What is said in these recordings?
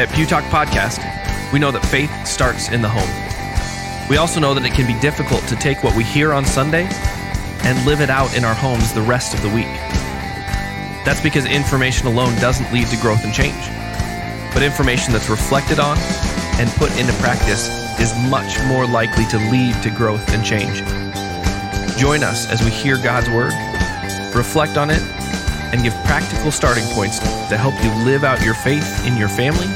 At Pew Talk Podcast, we know that faith starts in the home. We also know that it can be difficult to take what we hear on Sunday and live it out in our homes the rest of the week. That's because information alone doesn't lead to growth and change. But information that's reflected on and put into practice is much more likely to lead to growth and change. Join us as we hear God's Word, reflect on it, and give practical starting points to help you live out your faith in your family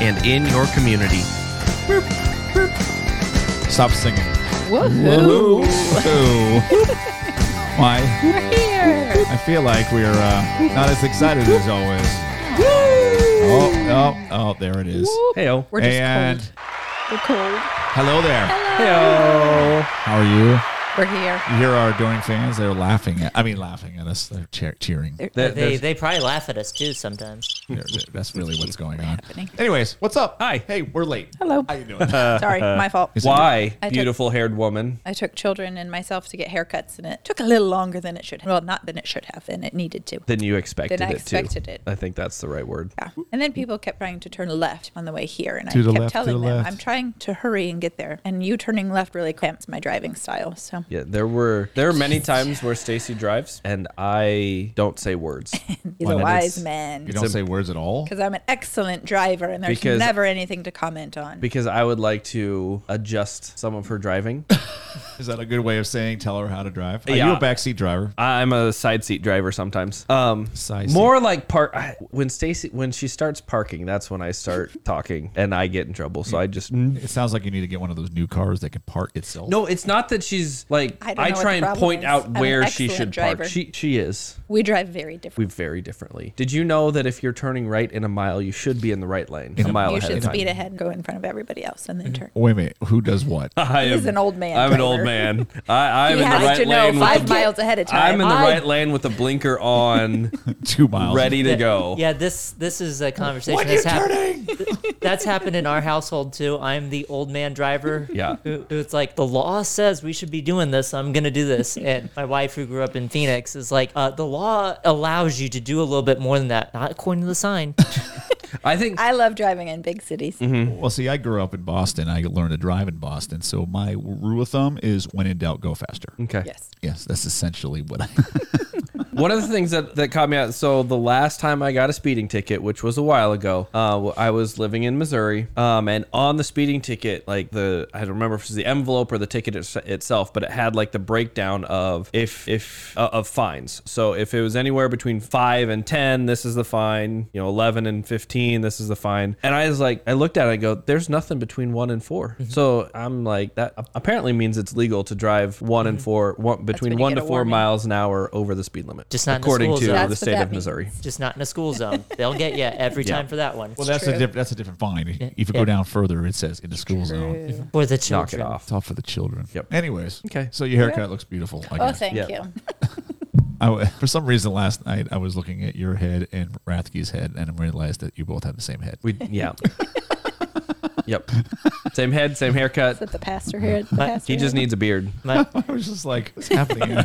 and in your community. Stop singing. Woohoo! Woohoo. Why? We're here. I feel like we're uh, not as excited as always. Oh, oh, oh, there it is. Heyo. We're just And cold. We're cold. hello there. Heyo. How are you? We're here. You hear our adoring fans? They're laughing at. I mean, laughing at us. They're cheer- cheering. There- They, there's- they probably laugh at us too sometimes. They're- they're- that's really what's going on. Happening. Anyways, what's up? Hi. Hey, we're late. Hello. How you doing? Sorry, my fault. Why, I took- beautiful haired woman? I took children and myself to get haircuts, and it took a little longer than it should. have. Well, not than it should have, and it needed to. Than you expected Than I it to. expected it. I think that's the right word. Yeah. And then people kept trying to turn left on the way here, and To I the kept left, to telling the them, left. "I'm trying to hurry and get there." And you turning left really cramps my driving style. So Yeah, there were there are many times where Stacy drives and I don't say words. he's Why a not? wise It's- man. You don't say words at all? Because I'm an excellent driver, and there's Because- never anything to comment on. because I would like to adjust some of her driving. Is that a good way of saying tell her how to drive? Are Yeah. you a backseat driver? I'm a side seat driver sometimes. Um, Side seat. more like park. When Stacy when she starts parking, that's when I start talking and I get in trouble. So I just It sounds like you need to get one of those new cars that can park itself. no. It's not that she's like I I, don't know what try and point out where she should driver. park. She she is. We drive very different. We very differently. Did you know that if you're turning right in a mile, you should be in the right lane a mile You ahead should of time? speed ahead and go in front of everybody else, and then turn. Wait a minute. Who does what? I He's am- an old man I'm an old driver. man. I, I'm He in has the right to know lane. five with the, miles ahead of time. I'm in the I- right lane with the blinker on, Two miles. ready to go. Yeah, this this is a conversation When you that's happened. turning? That's happened in our household too. I'm the old man driver. Yeah. Who, who it's like the law says we should be doing this. I'm gonna do this. And my wife, who grew up in Phoenix, is like, uh, the law allows you to do a little bit more than that, not according to the sign. I think I love driving in big cities. Mm-hmm. Well, see, I grew up in Boston. I learned to drive in Boston. So my rule of thumb is when in doubt, go faster. okay. Yes. Yes, that's essentially what I. One of the things that, that caught me out. So the last time I got a speeding ticket, which was a while ago, uh, I was living in Missouri, um, and on the speeding ticket, like the I don't remember if it was the envelope or the ticket it's- itself, but it had like the breakdown of if if uh, of fines. So if it was anywhere between five and ten, this is the fine. You know, eleven and fifteen, this is the fine. And I was like, I looked at it, and go, there's nothing between one and 4 mhm. So I'm like, that apparently means it's legal to drive one and mhm. four, one, between one to four warning. miles an hour over the speed limit Just not in the according school to zone. the That's state of means. Missouri. Just not in a school zone. They'll get you every Yeah. time for that one. Well, that's a true. diff- that's a different fine. If you Yeah. go down further, it says in the school zone. Mhm. For the Knock it off. It's all for the children. Yep. Anyways. Okay. So your haircut looks beautiful. I Oh, guess. thank Yeah. you. I w- for some reason last night I was looking at your head and Rathke's head and I realized that you both have the same head. We yeah. yep. Same head, same haircut. Is that the pastor here? The pastor He just here? needs a beard. I was just like, what's happening?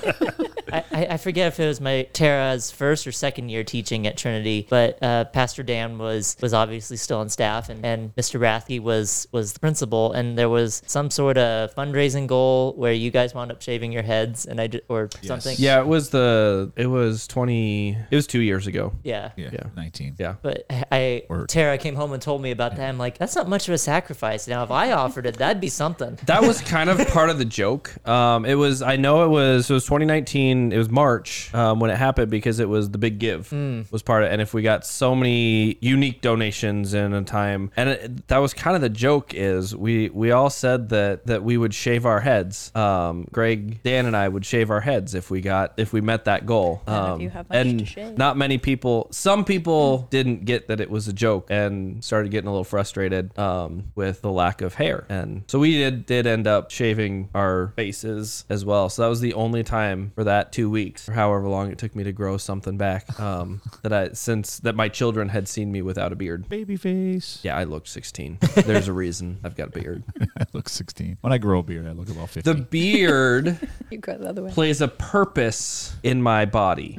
Here? I, I I forget if it was my Tara's first or second year teaching at Trinity, but uh, Pastor Dan was was obviously still on staff, and, and Mr. Rathke was was the principal, and there was some sort of fundraising goal where you guys wound up shaving your heads, and I did, or something. Yeah, it was the it was twenty it was two years ago. yeah. yeah, Yeah. 19. Yeah. But I, Or- Tara came home and told me about that. I'm like, that's not much of a sacrifice. Now, if I offered it, that'd be something. That was kind of part of the joke. Um, it was I know it was it was 2019. It was March um, when it happened because it was the big give was part of it. And if we got so many unique donations in a time, and it, that was kind of the joke is we we all said that that we would shave our heads. Um, Greg, Dan, and I would shave our heads if we got if we met that goal. Um, you have much and not many people. Some people didn't get that it was a joke and started getting a little frustrated um, with the lack of hair. And so we did did end up shaving our faces as well. So that was the only time for that. That two weeks or however long it took me to grow something back. Um, that I since that my children had seen me without a beard. Baby face. Yeah, I looked 16. There's a reason I've got a beard. I look 16. When I grow a beard, I look about 15. The beard You go the other way. plays a purpose in my body.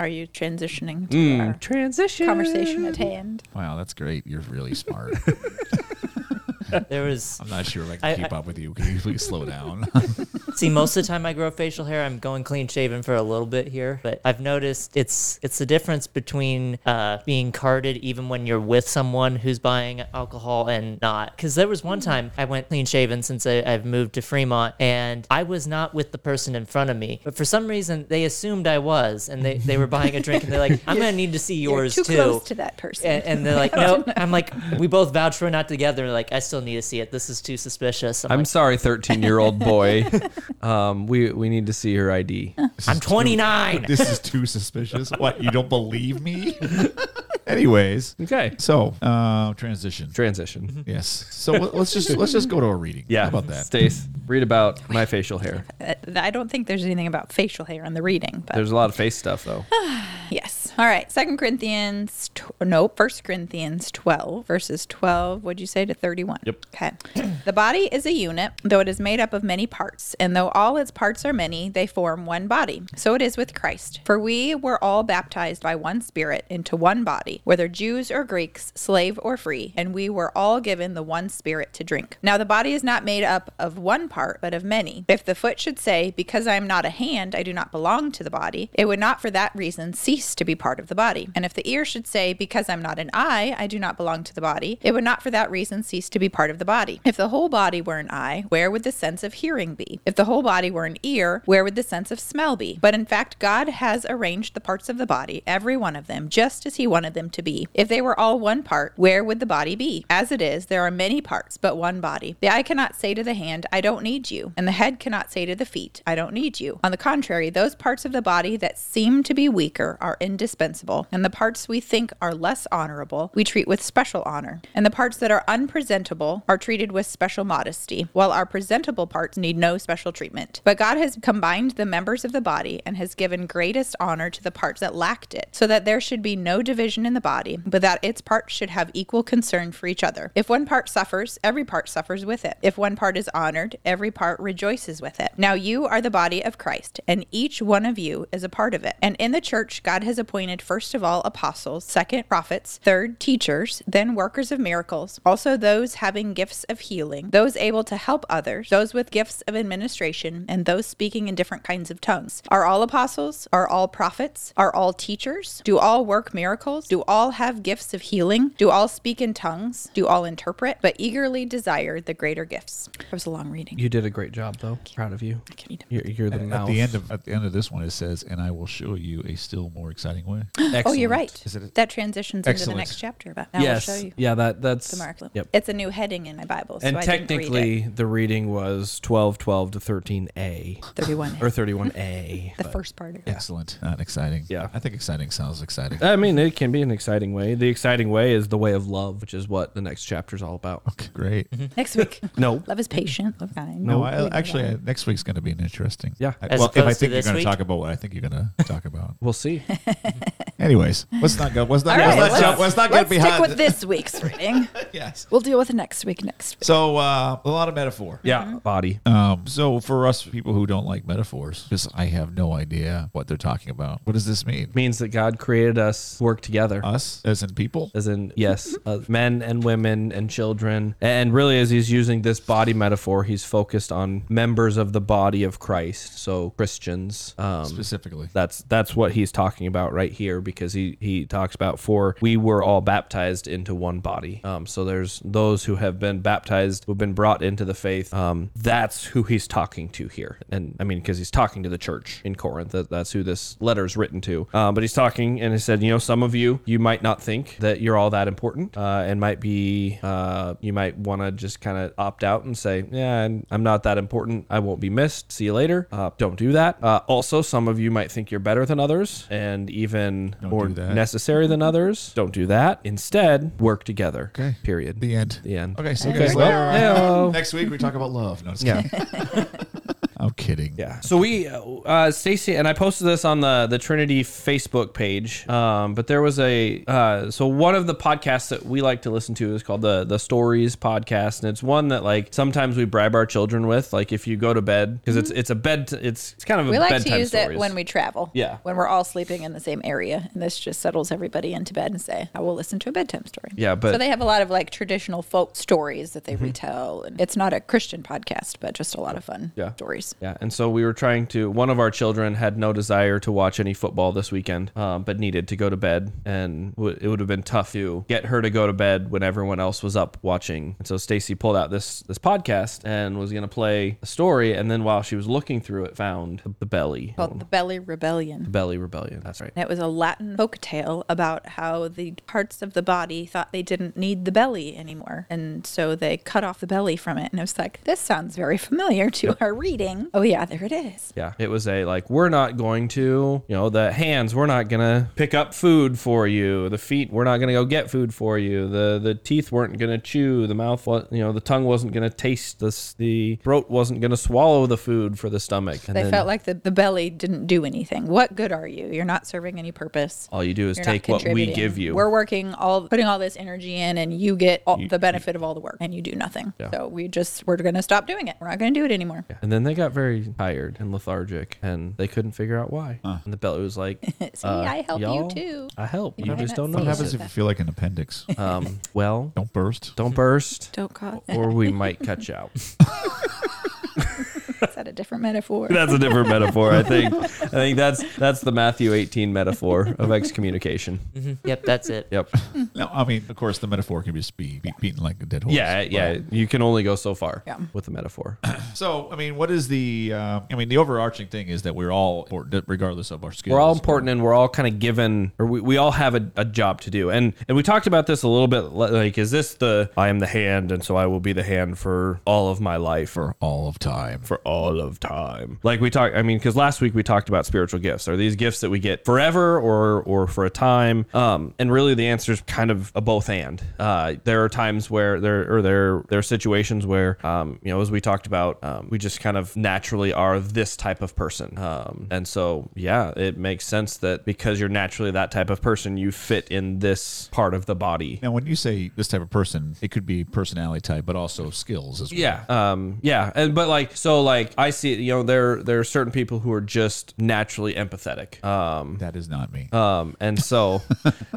Are you transitioning to Mm, our transition conversation at hand? wow, that's great. You're really smart. There was I'm not sure if I can I- keep I- up with you. Can you please slow down? See, most of the time I grow facial hair, I'm going clean shaven for a little bit here, but I've noticed it's it's the difference between uh, being carded even when you're with someone who's buying alcohol and not. Because there was one time I went clean shaven since I, I've moved to Fremont, and I was not with the person in front of me, but for some reason they assumed I was, and they, they were buying a drink, and they're like, "I'm gonna need to see You're yours too too." close to that person. and, and they're like, no. I'm like, we both vouch for not together. Like, I still need to see it. This is too suspicious. I'm, I'm like, sorry, 13 year old boy. um, we we need to see her ID. I'm 29. this is too suspicious. What? You don't believe me? Anyways, Okay. so uh, transition. Transition. Yes. So let- let's just let's just go to a reading. Yeah. How about that? Stace, read about my facial hair. Uh, I don't think there's anything about facial hair in the reading, but There's a lot of face stuff though. yes. All right. Second Corinthians, tw- no, First Corinthians 12, verses 12, what'd you say, to 31? Yep. Okay. the body is a unit, though it is made up of many parts, and though all its parts are many, they form one body. So it is with Christ. For we were all baptized by one Spirit into one body, whether Jews or Greeks, slave or free, and we were all given the one Spirit to drink. Now the body is not made up of one part, but of many. If the foot should say, Because I am not a hand, I do not belong to the body, it would not for that reason cease to be part of the body. And if the ear should say, Because I'm not an eye, I do not belong to the body, it would not for that reason cease to be part of the body. If the whole body were an eye, where would the sense of hearing be? If the whole body were an ear, where would the sense of smell be? But in fact, God has arranged the parts of the body, every one of them, just as He wanted them to be. If they were all one part, where would the body be? As it is, there are many parts, but one body. The eye cannot say to the hand, I don't need you, and the head cannot say to the feet, I don't need you. On the contrary, those parts of the body that seem to be weaker are indispensable, and the parts we think are less honorable we treat with special honor, and the parts that are unpresentable are treated with special modesty, while our presentable parts need no special treatment. But God has combined the members of the body and has given greatest honor to the parts that lacked it, so that there should be no division in the body, but that its parts should have equal concern for each other. If one part suffers, every part suffers with it. If one part is honored, every part rejoices with it. Now you are the body of Christ, and each one of you is a part of it. And in the church, God has appointed first of all apostles, second prophets, third teachers, then workers of miracles, also those having gifts of healing, those able to help others, those with gifts of administration, and those speaking in different kinds of tongues. Are all apostles? Are all prophets? Are all teachers? Do all work miracles? Do all have gifts of healing? Do all speak in tongues? Do all interpret? But eagerly desire the greater gifts. That was a long reading. You did a great job though. Proud of you. Can you- You're, you're the At mouth. the end of at the end of this one, it says, "And I will show you a still more exciting way." Oh, you're right. Is it a- that transitions into the next chapter. About now yes. I'll show you Yeah, that that's the mark. Yep. It's a new heading in my Bible. So and I didn't read technically, the reading was 12, 12 to 13a 31. or 31a. the first part. Of it. Excellent. Not exciting. Yeah. I think exciting sounds exciting. I mean, it can be an exciting way. The exciting way is the way of love, which is what the next chapter is all about. Okay, great. Next week. No, Love is patient. Love kind. No, We I, actually, that. uh, next week's going to be an interesting. Yeah. I- As well, if I think you're going to talk about what I think you're going to talk about. we'll see. Anyways, let's not go. Let's not. All let's, right, not jump, let's not get let's behind. stick with this week's reading. yes. We'll deal with next week next week. So uh, a lot of metaphor. Yeah, body. Um, so for us people who don't like metaphors, because I have no idea what they're talking about. What does this mean? means that God created us work together. Us as in people? as in yes uh, men and women and children and really as he's using this body metaphor he's focused on members of the body of christ so christians um, Specifically. that's that's what he's talking about right here because he he talks about for we were all baptized into one body. Um, so there's those who have been baptized who've been brought into the faith. Um, that's who he's talking to here. And i mean because he's talking to the church in corinth. That, that's who this letter is written to. Um, but he's talking and he said you know some of you you might not think that you're all that important uh, and might be uh, you might want to just kind of opt out and say yeah I'm- not that important. I won't be missed. See you later. Uh, don't do that. Uh, also some of you might think you're better than others and even Don't more do that. necessary than others don't do that instead work together Okay. period The end. the end Okay, so you Okay. guys later. Well, Next week we talk about love. No, just yeah kidding. Okay. kidding. Yeah. So we, uh, Stacy, and I posted this on the the Trinity Facebook page. Um, but there was a uh, so one of the podcasts that we like to listen to is called the the Stories podcast, and it's one that like sometimes we bribe our children with. Like if you go to bed because it's it's a bed. It's it's kind of a We like bedtime to use stories. it when we travel. Yeah. When we're all sleeping in the same area. And this just settles everybody into bed and say, I will listen to a bedtime story. Yeah, but- Mm-hmm. So they have a lot of like traditional folk stories that they retell. And it's not a Christian podcast, but just a lot of fun Yeah. stories. Yeah, and so we were trying to. One of our children had no desire to watch any football this weekend, um, but needed to go to bed, and w- it would have been tough to get her to go to bed when everyone else was up watching. And so Stacy pulled out this this podcast and was going to play a story, and then while she was looking through it, found the, the belly, Called The Belly Rebellion. the belly rebellion. That's right. And it was a Latin folk tale about how the parts of the body thought they didn't need the belly anymore. And so they cut off the belly from it. And it was like, this sounds very familiar to our reading. Mm-hmm. Oh, yeah, there it is. Yeah, it was a like we're not going to, you know, the hands we're not gonna pick up food for you. The feet we're not gonna go get food for you. The the teeth weren't gonna chew. The mouth, wa- you know, the tongue wasn't gonna taste this. The throat wasn't gonna swallow the food for the stomach. And They then felt like the, the belly didn't do anything. What good are you? You're not serving any purpose. all you do is You're take what we give you. We're working all, putting all this energy in, and you get all, the benefit of all the work, and you do nothing. So we just we're going to stop doing it. We're not going to do it anymore. and then they got very tired and lethargic, and they couldn't figure out why. And the belly was like, See, uh, I help y'all, you too. I help. You might just not don't see know. What it. happens if you feel like an appendix? Um, well, Don't burst. don't burst, Don't call. or we might cut you out. Is that a different metaphor? That's a different metaphor. I think. I think that's that's the Matthew 18 metaphor of excommunication. Yep, that's it. Yep. No, I mean, of course, the metaphor can just be, be beaten like a dead horse. Yeah, yeah. You can only go so far Yeah. with the metaphor. So, I mean, what is the? Uh, I mean, the overarching thing is that we're all important, regardless of our skills. We're all important, and we're all kind of given, or we, we all have a, a job to do. And and we talked about this a little bit. Like, is this the I am the hand, and so I will be the hand for all of my life, for all of time. for all of time. Like we talked, I mean, because last week we talked about spiritual gifts. Are these gifts that we get forever or or for a time? Um, and really, the answer is kind of a both and. Uh, there are times where there or there there are situations where, um, you know, as we talked about, um, we just kind of naturally are this type of person. Um, and so, yeah, it makes sense that because you're naturally that type of person, you fit in this part of the body. Now, when you say this type of person, it could be personality type, but also skills as well. Yeah. Um, yeah. And but like so like I see you know there there are certain people who are just naturally empathetic. Um That is not me. um, and so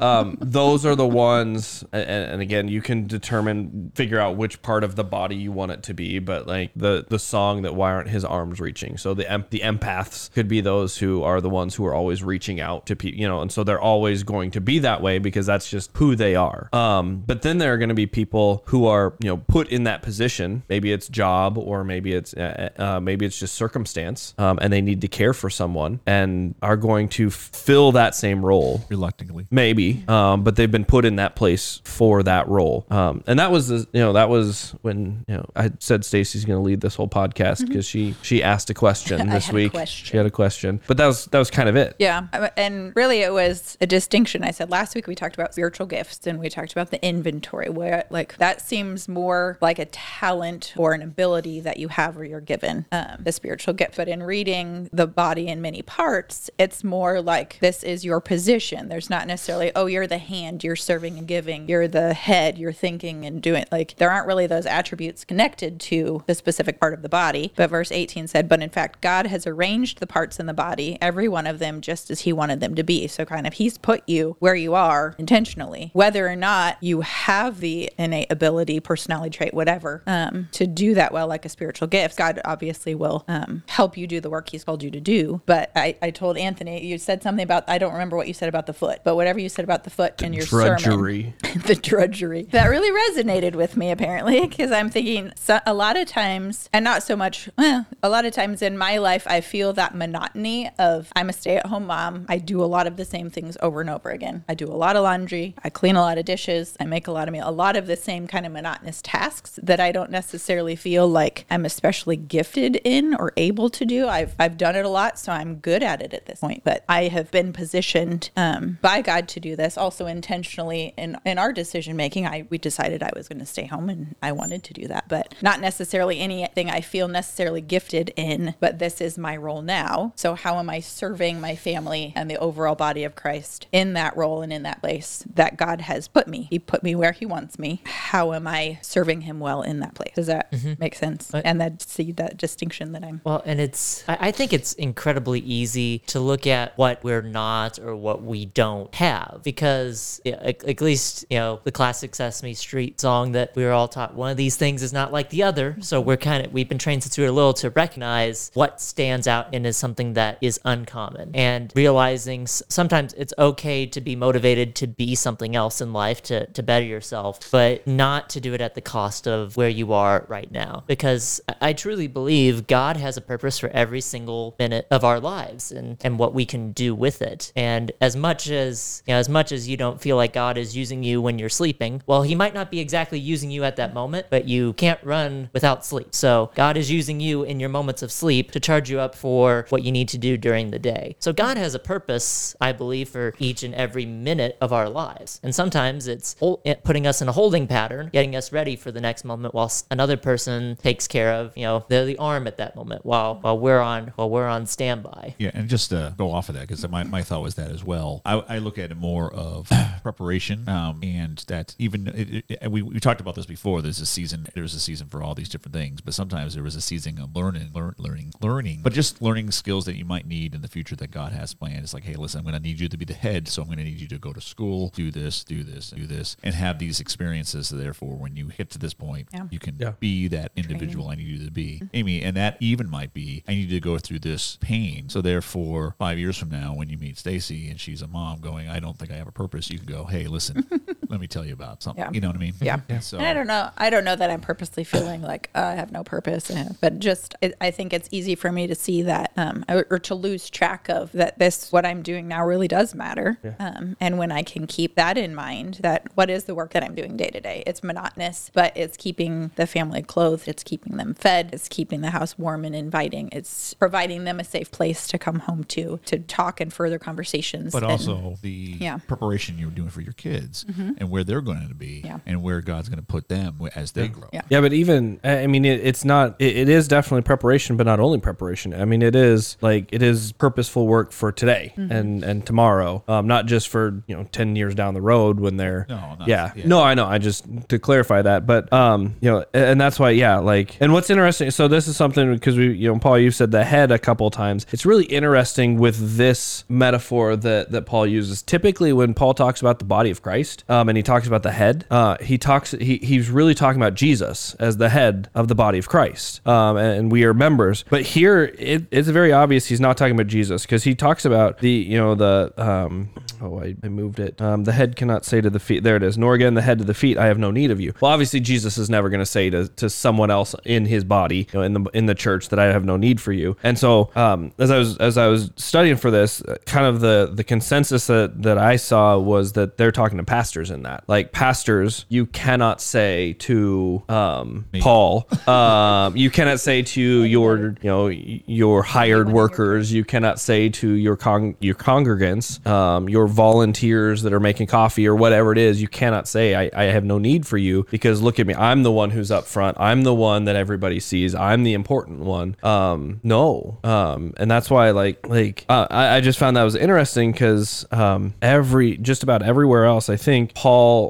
um, those are the ones, and, and again, you can determine, figure out which part of the body you want it to be. But like the the song that why aren't his arms reaching? So the em- the empaths could be those who are the ones who are always reaching out to people, you know, and so they're always going to be that way because that's just who they are. Um, but then there are going to be people who are you know put in that position. Maybe it's job or maybe it's uh, uh, maybe it's just circumstance, um, and they need to care for someone and are going to fill that same role Reluctantly. maybe um, but they've been put in that place for that role um, and that was the, you know that was when you know i said stacy's going to lead this whole podcast because she she asked a question Mm-hmm. I this had a week question. she had a question but that was that was kind of it Yeah. And really, it was a distinction. I said last week we talked about spiritual gifts and we talked about the inventory, where like that seems more like a talent or an ability that you have or you're given, um, the spiritual gift. But in reading the body in many parts, it's more like this is your position. There's not necessarily, oh, you're the hand, you're serving and giving, you're the head, you're thinking and doing. Like there aren't really those attributes connected to the specific part of the body. But verse 18 said, But in fact, God has arranged the parts in the body, every one of them just as He wanted them to be. So, kind of, He's put you where you are intentionally, whether or not you have the innate ability, personality trait, whatever, um, to do that well, like a spiritual gift. God obviously will um, help you do the work He's called you to do. But I, I told Anthony, you said something about, I don't remember what you said about the foot, but whatever you said about the foot in your sermon drudgery the drudgery. That really resonated with me, apparently, because I'm thinking so, a lot of times, and not so much, well, a lot of times in my life, I feel that monotony of I'm a stay at home mom. I do a lot of the same things over and over again. I do a lot of laundry. I clean a lot of dishes. I make a lot of meals, a lot of the same kind of monotonous tasks that I don't necessarily feel like I'm especially gifted in or able to do. I've I've done it a lot, so I'm good at it at this point. But I have been positioned um, by God to do this. Also intentionally in in our decision making, I we decided I was going to stay home and I wanted to do that, but not necessarily anything I feel necessarily gifted in. But this is my role now. So how am I serving my family and the overall body of Christ in that role and in that place that God has put me? He put me where He wants me. How am I serving Him well in that place? Does that make sense? and that see that distinction that I'm. Well, and it's, I I think it's incredibly easy to look at what we're not or what we don't have because, yeah, at, at least, you know, the classic Sesame Street song that we were all taught one of these things is not like the other. Mm-hmm. So we're kind of, we've been trained since we were little to recognize what stands out and is something that is uncommon and realizing s- sometimes it's okay to be motivated to be something else in life to, to better yourself, but not to do it at the cost of where you are right now. Because I truly believe God has a purpose for every single minute of our lives and, and what we can do with it. And as much as you know, as much as you don't feel like God is using you when you're sleeping, well, he might not be exactly using you at that moment, but you can't run without sleep. So God is using you in your moments of sleep to charge you up for what you need to do during the day. So God has a purpose, I believe, for each and every minute of our lives. And sometimes it's putting us in a holding pattern, getting us ready for the next moment while another person takes care of, you know, the, the arm at that moment while while we're on while we're on standby. Yeah, and just to go off of that, because my, my thought was that as well. I, I look at it more of preparation, um, and that even it, it, and we, we talked about this before. There's a season. There's a season for all these different things, but sometimes there was a season of learning, learn, learning, learning, but just learning skills that you might need in the future that God has planned. It's like, hey, listen, I'm going to need you to be the head, so I'm going to need you to go to school, do this, do this, do this, and have these experiences. So therefore, when you hit to this point, Yeah. you can Yeah. be that individual I need you to be, Amy. And that even might be I need to go through this pain. So therefore, five years from now, when you meet Stacy and she's a mom going, I don't think I have a purpose, you can go, Hey, listen, let me tell you about something. Yeah. You know what I mean? Yeah. So And I don't know. I don't know that I'm purposely feeling like uh, I have no purpose, but just it, I think it's easy for me to see that, um, or, or to lose track of that. This what I'm doing now really does matter, um, and when I can keep that in mind, that what is the work that I'm doing day to day? It's monotonous, but it's keeping the family clothed, it's keeping them fed, it's keeping the house warm and inviting, it's providing them a safe place to come home to to talk and further conversations. but and- also the Yeah. preparation you're doing for your kids and where they're going to be Yeah. and where God's going to put them as they grow. Yeah. Yeah, but even I I mean, it, it's not. It, it is definitely preparation, but not only preparation. I mean, it is like it is purposeful work for today and and tomorrow, um, not just for you know ten years down the road when they're. No, not- yeah, yeah. no, I know. I just to clarify that, but um, you know, and that's why, yeah, like, and what's interesting. So this is something because we, you know, Paul, you've said the head a couple times. It's really interesting with this metaphor that that Paul uses. Typically, when Paul talks about the body of Christ, um, and he talks about the head, uh, he talks he he's really talking about Jesus as the head of the body of Christ, um, and, and we are members. But here, it, it's very obvious he's not talking about Jesus because he talks about the you know the um, oh I, I moved it. Um, the head cannot say to the feet, there it is. Nor again the head to the feet, I have no need of you. Well, obviously Jesus is never going to say to to someone else in his body, you know, in the in the church that I have no need for you. And so um, as I was as I was studying for this, kind of the the consensus that that I saw was that they're talking to pastors in that. Like pastors, you cannot say to um, Paul, um, you cannot say to your you know your hired workers, you cannot say to your con- your congregants, um, your volunteers that are making coffee or whatever it is, you cannot say I, I have no need for you because look at me, I'm the one who's up front, I'm the one that everybody sees, I'm the important one. Um, no, um, and that's why like like uh, I, I just found that was interesting because um, every just about everywhere else, I think Paul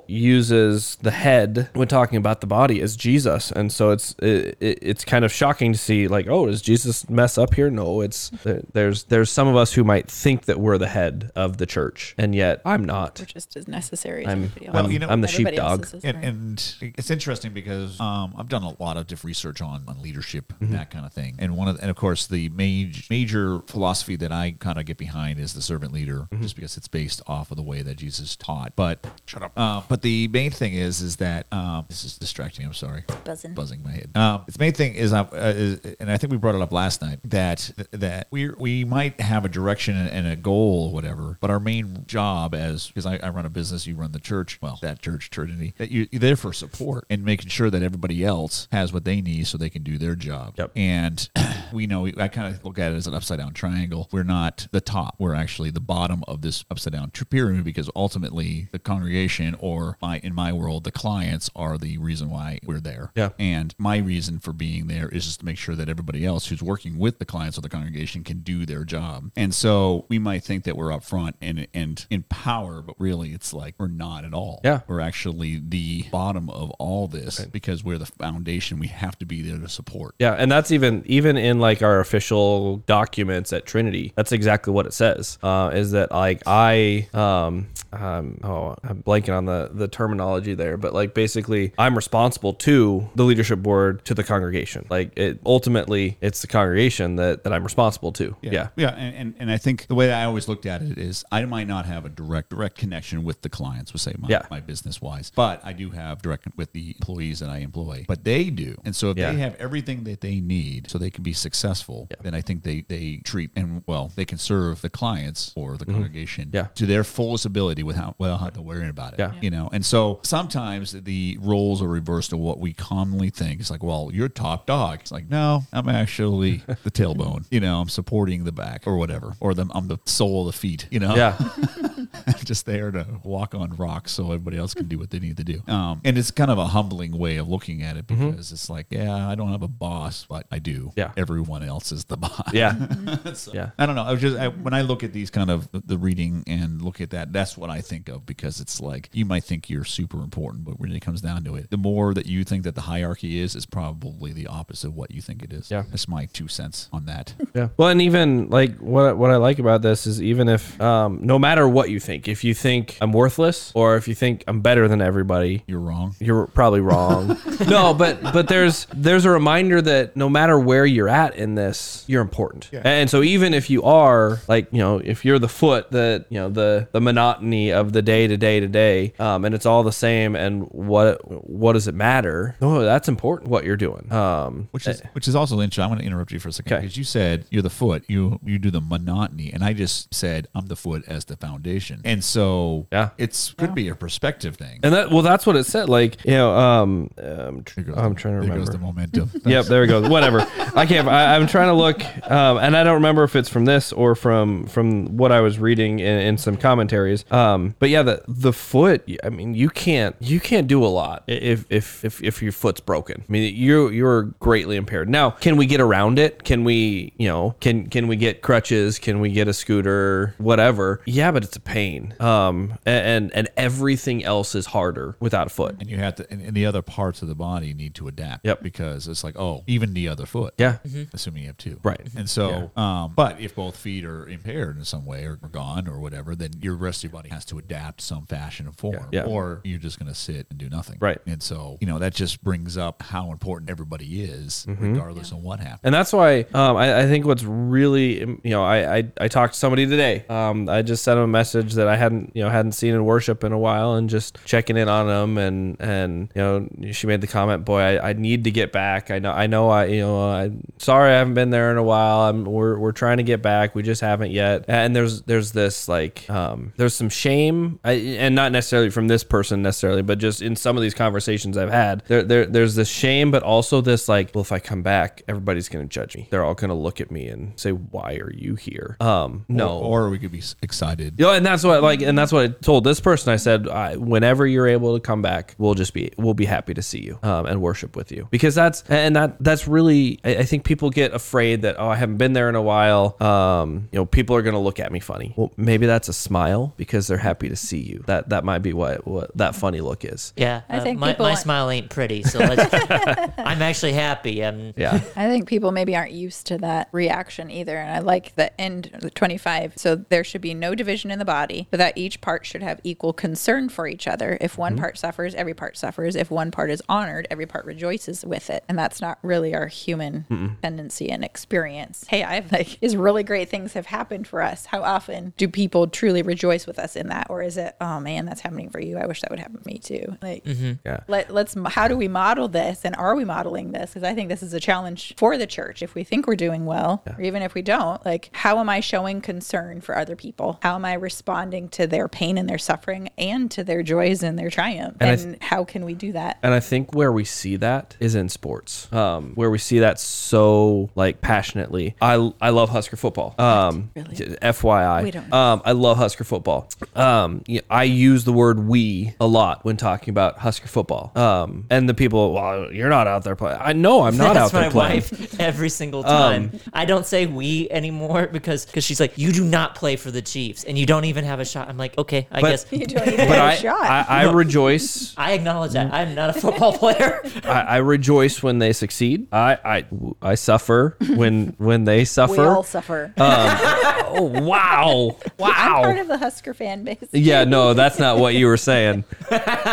uses the head when talking about the body as Jesus, and so it's it, it- it's kind of shocking to see like oh does Jesus mess up here? No, it's there's there's some of us who might think that we're the head of the church, and yet I'm not. We're just as necessary I'm everybody. Well, you know- I'm the Everybody sheepdog. and, right. and it's interesting because um, I've done a lot of different research on, on leadership and that kind of thing. And one of and of course the major major philosophy that I kind of get behind is the servant leader, just because it's based off of the way that Jesus taught. But shut up. Uh, but the main thing is is that um, this is distracting. I'm sorry, Buzzing. buzzing my head. Um, the main thing is, uh, is, and I think we brought it up last night that that we we might have a direction and a goal, or whatever, but our main job as because I, I run a business, you run the church, well, that church Trinity, that you, you're there for support and making sure that everybody else has what they need so they can do their job. Yep. And we know I kind of look at it as an upside down triangle. We're not the top. We're actually the bottom of this upside down tri- pyramid because ultimately the congregation, or my in my world, the clients are the reason why we're there. Yeah. And my reason for being there is just to make sure that everybody else who's working with the clients of the congregation can do their job. And so we might think that we're up front and and in power, but really it's like we're not at all. Yeah. We're actually the bottom of all this because we're the foundation. We have to be there to support. Yeah, and that's even even in like our official documents at Trinity. That's exactly what it says. Uh, is that like I um um oh I'm blanking on the the terminology there, but like basically I'm responsible to the leadership board to the congregation. Like it ultimately it's the congregation that that I'm responsible to. Yeah. Yeah. And, and, and I think the way that I always looked at it is I might not have a direct direct connection with the clients, we'll say my, Yeah. my business wise, but I do have direct with the employees that I employ. But they do. And so if Yeah. they have everything that they need so they can be successful, then I think they, they treat and well, they can serve the clients or the congregation Mm-hmm. Yeah. to their fullest ability without without having to worry about it. Yeah. You know, and so sometimes the roles are reversed to what we commonly think. It's like, well, you're top dog. It's like, no, I'm actually the tailbone. You know, I'm supporting the back or whatever, or the, I'm the sole of the feet. You know, Yeah. I'm just there to walk on rocks so everybody else can do what they need to do. Um, and it's kind of a humbling way of looking at it because it's like, yeah, I don't have a boss, but I do. Yeah. everyone else is the boss. Yeah. So, Yeah. I don't know. I was just I, when I look at these kind of the, the reading and look at that, that's what I think of because it's like you might think you're super important, but when it comes down to it, the more that you think that the hierarchy is, is probably the opposite of what you think it is. Yeah. that's my two cents on that. Yeah. Well, and even like what what I like about this is even if um, no matter what you think, if you think I'm worthless or if you think I'm better than everybody, You're wrong. you're probably wrong. no, but but there's there's a reminder that no matter where you're at in this, you're important. And so even if you are like you know if you're the foot that you know the the monotony of the day to day to day, um, and it's all the same, and what what does it matter? Oh, that's important. What you're doing. Um, Which is which is also interesting. I'm going to interrupt you for a second because you said you're the foot. You you do the monotony, and I just said I'm the foot as the foundation. And so Yeah. it's could be a perspective thing. and that well, that's what it said. Like you know, um, um tr- goes I'm trying to there goes remember. the momentum. Yep, there we go. Whatever. I can't. I, I'm trying to look, um, and I don't remember if it's from this or from from what I was reading in, in some commentaries. Um, but yeah, the the foot. I mean, you can't you can't do a lot if if if, if your foot's broken. I mean, you you're greatly impaired. Now, can we get around it? Can we, you know, can can we get crutches? Can we get a scooter? Whatever. Yeah, but it's a pain. Um, and and everything else is harder without a foot. and you have to and, and the other parts of the body need to adapt Yep. because it's like oh even the other foot Yeah. assuming you have two Right. and so um but if both feet are impaired in some way or, or gone or whatever then your rest of your body has to adapt some fashion and form Yeah. or you're just going to sit and do nothing Right. and so you know that just brings up how important everybody is Mm-hmm. regardless of what happens And that's why um, I, I think what's really, you know, I, I, I talked to somebody today. Um, I just sent him a message that I hadn't, you know, hadn't seen in worship in a while and just checking in on them. And, and, you know, she made the comment, boy, I, I need to get back. I know, I know I, you know, I'm sorry I haven't been there in a while. I'm, we're, we're trying to get back. We just haven't yet. And there's, there's this like, um, there's some shame I, and not necessarily from this person necessarily, but just in some of these conversations I've had, there, there, there's this shame, but also this like, well, if I come back, everybody's going to judge me. They're all going to look at me and say, why are you here? Um, no. or, or we could be excited You know, and that's what like, and that's what I told this person. I said, I, whenever you're able to come back, we'll just be, we'll be happy to see you um, and worship with you because that's, and that that's really, I, I think people get afraid that oh, I haven't been there in a while. Um, you know, people are going to look at me funny. Well, maybe that's a smile because they're happy to see you. That that might be what what that funny look is. Yeah, I uh, think my, people my want- smile ain't pretty, so let's, I'm actually happy. I'm, Yeah. I think people maybe aren't used to that reaction either. And I like the end of 25. So there should be no division in the body, but that each part should have equal concern for each other. If one part suffers, every part suffers. If one part is honored, every part rejoices with it. And that's not really our human tendency and experience. Hey, I've like, is really great things have happened for us. How often do people truly rejoice with us in that? Or is it, oh man, that's happening for you. I wish that would happen to me too. Like, mm-hmm. Yeah. let, let's how do we model this and are we modeling this because i think this is a challenge for the church if we think we're doing well or even if we don't like how am i showing concern for other people how am i responding to their pain and their suffering and to their joys and their triumph. And I And, how can we do that? And I think where we see that is in sports, um, where we see that so like passionately. I I love Husker football. Um, Really? FYI, We don't. um, I love Husker football. Um, y- I use the word "we" a lot when talking about Husker football. Um, and the people, well, you're not out there playing. I know I'm not That's out there my playing. wife every single time. I don't say we anymore because because she's like, you do not play for the Chiefs and you don't even have a shot. I'm like, okay, I But- guess. You don't even But have I, a shot. I, I rejoice. I acknowledge that I'm not a football player. I, I rejoice when they succeed. I, I, I suffer when when they suffer. we suffer. all suffer. Um, oh wow, I'm part of the Husker fan base. Yeah, no, that's not what you were saying.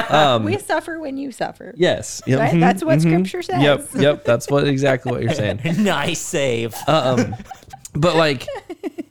Um, we suffer when you suffer. Yes. Yep. Right? That's what mm-hmm. scripture says. Yep. Yep. That's what exactly what you're saying. nice save. Um, But like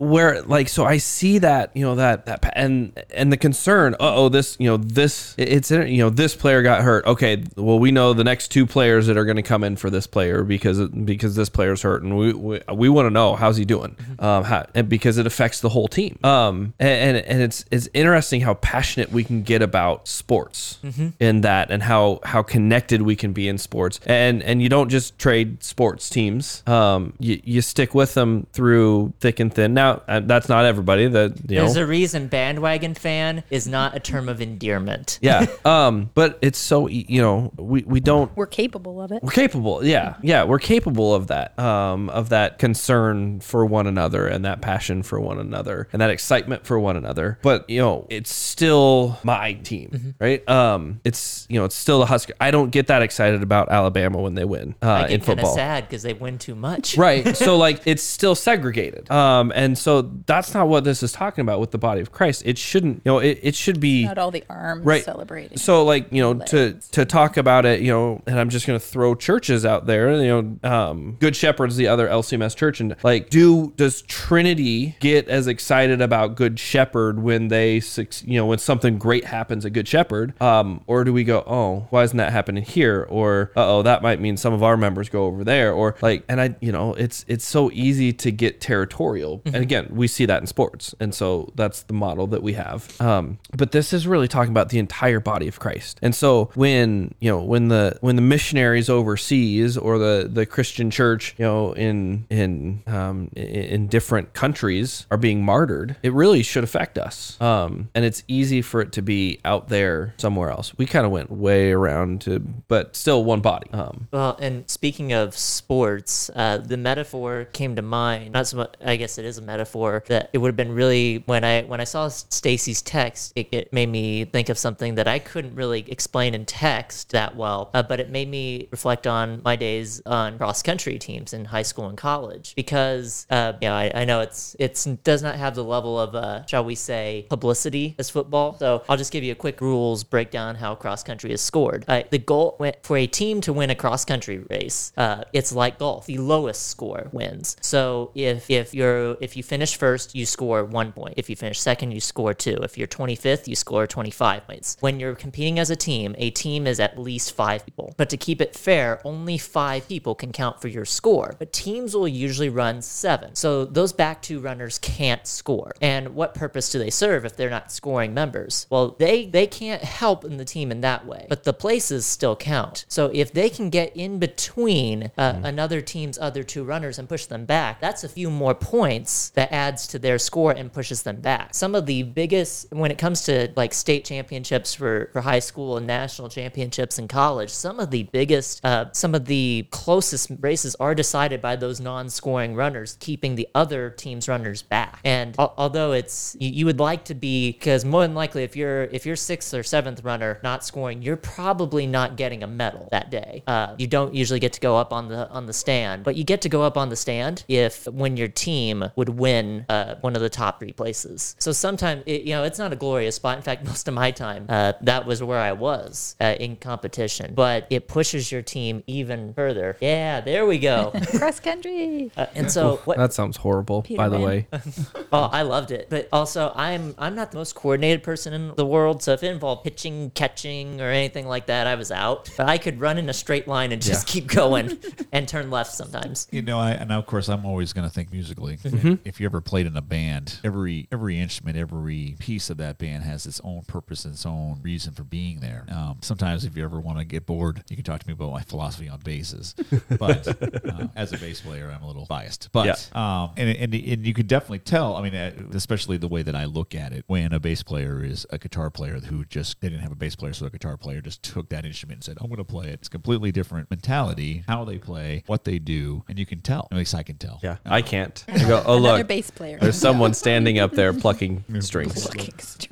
where like so I see that, you know, that that and and the concern, uh-oh, this, you know, this it's you know, this player got hurt. Okay, well we know the next two players that are going to come in for this player because because this player's hurt and we we, we want to know how's he doing. Um how, and because it affects the whole team. Um and and, and it's it's interesting how passionate we can get about sports in that and how how connected we can be in sports. And and you don't just trade sports teams. Um you, you stick with them through thick and thin. Now uh, that's not everybody that you know There's a reason bandwagon fan is not a term of endearment. yeah. Um, but it's so e- you know we, we don't We're capable of it. we're capable. Yeah, yeah, we're capable of that. Um, of that concern for one another and that passion for one another and that excitement for one another. But you know, it's still my team, right? Um, it's you know, it's still the Husker. I don't get that excited about Alabama when they win uh, I in get kind of football. sad because they win too much. Right. So like it's still segregated. Um and so that's not what this is talking about with the body of Christ. It shouldn't, you know, it, it should be Not all the arms right celebrating. so like you know to to talk about it you know and i'm just going to throw churches out there you know um good shepherd's the other lcms church and like do does trinity get as excited about good shepherd when they you know when something great happens at good shepherd um or do we go oh why isn't that happening here or uh-oh that might mean some of our members go over there or like and i you know it's it's so easy to get territorial and again we see that in sports and so that's the model that we have um but this is really talking about the entire body of christ and so when you know when the when the missionaries overseas or the the christian church you know in in um in, different countries are being martyred it really should affect us um and it's easy for it to be out there somewhere else we kind of went way around to but still one body um Well, and speaking of sports, uh, the metaphor came to mind. Not so much. I guess it is a metaphor that it would have been really when I when I saw Stacy's text, it, it made me think of something that I couldn't really explain in text that well. Uh, but it made me reflect on my days on cross country teams in high school and college because uh, you know I, I know it's it's does not have the level of uh, shall we say publicity as football. So I'll just give you a quick rules breakdown how cross country is scored. Uh, the goal for a team to win a cross country race. Uh, it's like golf. The lowest score wins. So if if you're if you finish first, you score one point. If you finish second, you score two. If you're 25th, you score 25 points. When you're competing as a team, a team is at least five people. But to keep it fair, only five people can count for your score. But teams will usually run seven. So those back two runners can't score. And what purpose do they serve if they're not scoring members? Well, they they can't help in the team in that way. But the places still count. So if they can get in between uh, another team's other two runners and push them back, that's a few more points that adds to their score and pushes them back. Some of the biggest when it comes to like state championships for, for high school and national championships in college, some of the biggest, uh, some of the closest races are decided by those non-scoring runners, keeping the other team's runners back. And al- although it's you, you would like to be because more than likely if you're if you're sixth or seventh runner not scoring, you're probably not getting a medal that day. Uh, you don't usually get to go up on the on the stand, but you get to go up on the stand if when your team would win uh, one of the top three places. So sometimes it, you know it's not a glorious spot. In fact, most of my time uh, that was where I was uh, in competition, but it pushes your team even further. Yeah, there we go. Cross country. Uh, and so what that sounds horrible by the way Oh, I loved it. But also, I'm I'm not the most coordinated person in the world. So if it involved pitching, catching, or anything like that, I was out. But I could run in a straight line and just keep going and turn left sometimes. You know, I and of course I'm always going to think musically. Mm-hmm. If you ever played in a band, every every instrument, every piece of that band has its own purpose and its own reason for being there. Um, sometimes, if you ever want to get bored, you can talk to me about my philosophy on basses. But uh, as a bass player, I'm a little biased. But um, and, and and you can definitely tell. I mean, uh, especially the way that I look at it, when a bass player is a guitar player who just they didn't have a bass player, so a guitar player just took that instrument and said, "I'm going to play it." It's a completely different mentality, how they play, what they do, and you can tell. At least I can tell. Yeah, I can't. I go, oh Another look, bass player. there's someone standing up there plucking strings.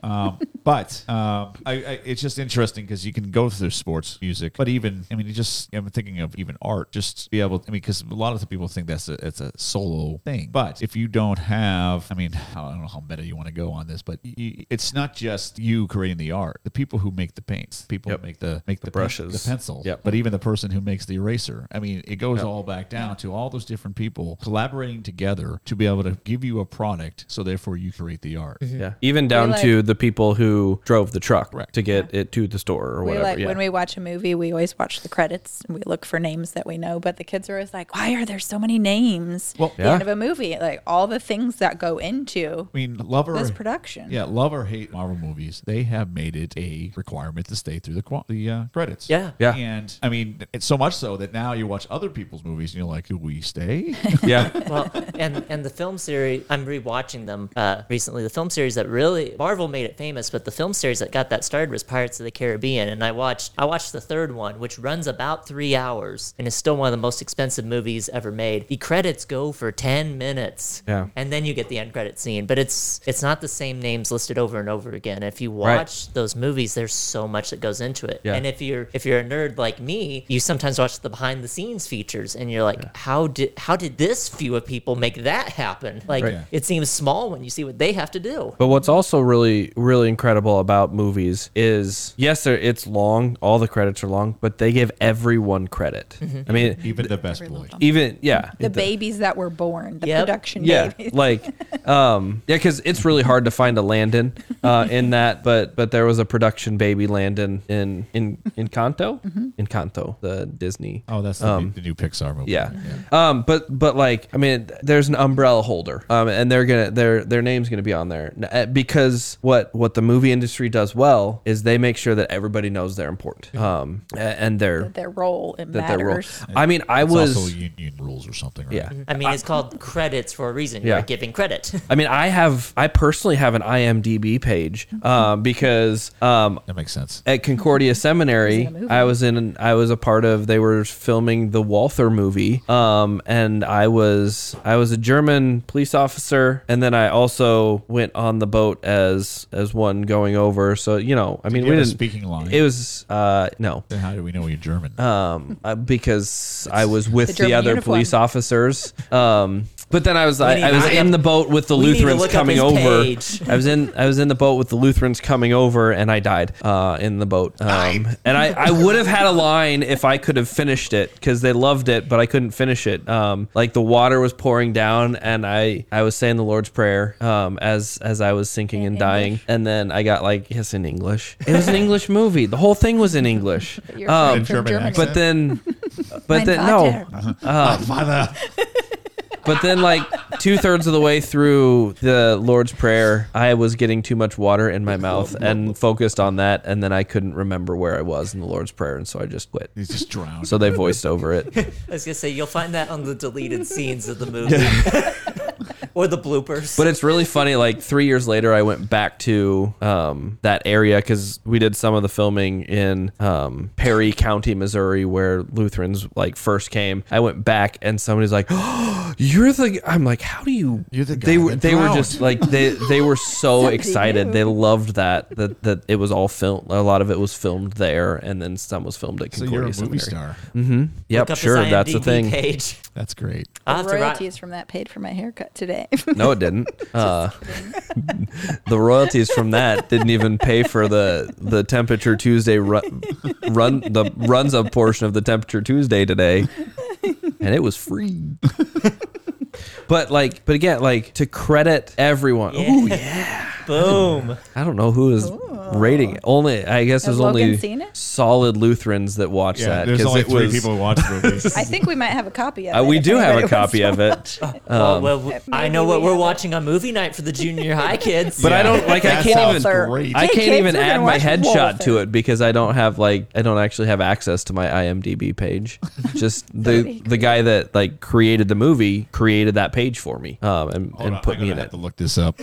um, but um, I, I, it's just interesting because you can go through sports music, but even I mean, you just I'm thinking of even art, just to be able. I mean, because a lot of the people think that's a it's a solo thing, but if you don't have, I mean, I don't know how meta you want to go on this, but you, it's not just you creating the art. The people who make the paints, people Yep. make the make the, pen- brushes. the pencil, Yep. but even the person who makes the eraser. I mean, it goes Yep. all back down to all those different people collaborating together to be able to give you a product, so therefore you create the art. Yeah, even down like- to the people who drove the truck Correct. to get it to the store or We whatever. like yeah. when we watch a movie, we always watch the credits and we look for names that we know. But the kids are always like, "Why are there so many names?" Well- at the Yeah. end of a movie, like all the things that go into I mean, love or this production. Yeah, love or hate Marvel movies, they have made it a requirement to stay through the qua- the uh, credits. Yeah. Yeah. and I mean, it's so much so that now you watch other people's movies and you're like, "Do we stay?" yeah, well, and and the film series, I'm rewatching them uh, recently. The film series that really Marvel made it famous, but the film series that got that started was Pirates of the Caribbean. And I watched I watched the third one, which runs about three hours and is still one of the most expensive movies ever made. The credits go for ten minutes, Yeah. and then you get the end credit scene. But it's it's not the same names listed over and over again. If you Right. watch those movies, there's so much that goes into it. Yeah. And if you're if you're a nerd like me, you sometimes watch the behind the scenes features and you're like, how did how did this few of people make that happen? Like Right. it seems small when you see what they have to do. But what's also really, really incredible about movies is yes, it's long. All the credits are long, but they give everyone credit. Mm-hmm. I mean, Even the best boy. even yeah, The babies that were born, the Yep. production yeah, babies. like um, yeah, because it's really hard to find a Landon uh, in that. But but there was a production baby Landon in in Encanto, Mm-hmm. Encanto, the Disney. Oh, that's the, new, the new Pixar movie. Yeah. Um, but but like I mean, there's an umbrella holder, um, and they're gonna their their name's gonna be on there N- uh, because what what the movie industry does well is they make sure that everybody knows they're important, um, a- and they're Their role it that their role. matters. I mean, I It's was also union rules or something. Right? yeah. I mean, it's called credits for a reason. Yeah. You're giving credit. I mean, I have I personally have an IMDb page um, because um, that makes sense. at Concordia Seminary, Was it a movie? I was in. I was a part of. They were filming the Walther movie, um, and I was I was a German police officer, and then I also went on the boat as as one going over. So you know, I mean, you we didn't. speaking line? It was uh, no. Then how do we know you're German? Um, because I was with The the, other uniform. police officers. Um, but then I was I, I was in up- the boat with the we need to Lutherans coming over. I was in I was in the boat with the Lutherans coming over, and I died uh, in the boat. Um, and I, I would have had a line if I could have finished it because they loved it, but I couldn't finish it. Um, like the water was pouring down, and I I was saying the Lord's prayer um, as as I was sinking and dying, and then I got like yes in English. It was an English movie. The whole thing was in English. You're Um, from German accent. but then, but then no. Vater. Ah, Father. But then, like two thirds of the way through the Lord's Prayer, I was getting too much water in my mouth and focused on that, and then I couldn't remember where I was in the Lord's Prayer, and so I just quit. He's just drowned. So they voiced over it. I was gonna say you'll find that on the deleted scenes of the movie. or the bloopers. But it's really funny. Like three years later, I went back to um, that area because we did some of the filming in um, Perry County, Missouri, where Lutherans like first came. I went back, and somebody's like, oh, "You're the." I'm like, "How do you?" You're the They were. that They were just like they. They were so excited. They loved that that that it was all filmed. A lot of it was filmed there, and then some was filmed at so Concordia you're a movie Seminary. star. Yep, Look up his sure, that's the thing. Page. That's great. I'll have The royalties from that paid for my haircut today. No, it didn't. Uh, the royalties from that didn't even pay for the the temperature Tuesday run, run the runs up portion of the temperature Tuesday today, and it was free. But like, but again, like to credit everyone. Yeah. Ooh, yeah. Boom. I don't know who is rating. It. Only I guess Has there's only Logan seen it? solid Lutherans that watch Yeah, that there's 'cause only it three was- people who watch movies. I think we might have a copy of Uh, it. we if do have a wants copy to- of it, well, well, w- I know what we we're watching on movie night for the junior high kids. but I don't like. I That can't sounds even. great. I Hey, can't kids, even we're add gonna my watch headshot to it because I don't have like I don't actually have access to my IMDb page. Just the the guy that like created the movie created that page for me um, and, Hold and on, put I'm me gonna in have it. to look this up.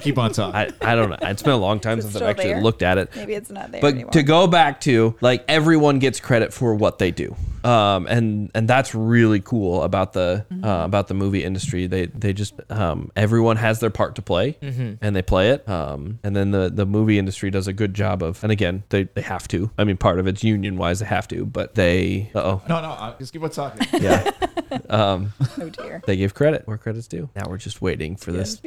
Keep on talking. I, I don't know. It's been a long time since I've still actually there? looked at it. Maybe it's not there but anymore. to go back to like everyone gets credit for what they do um and and that's really cool about the Mm-hmm. uh, about the movie industry they they just um everyone has their part to play Mm-hmm. and they play it um and then the the movie industry does a good job of and again they they have to i mean part of it's union wise they have to but they uh oh no, no, I- just keep on talking. yeah oh dear. they give credit where credit's due now we're just waiting for this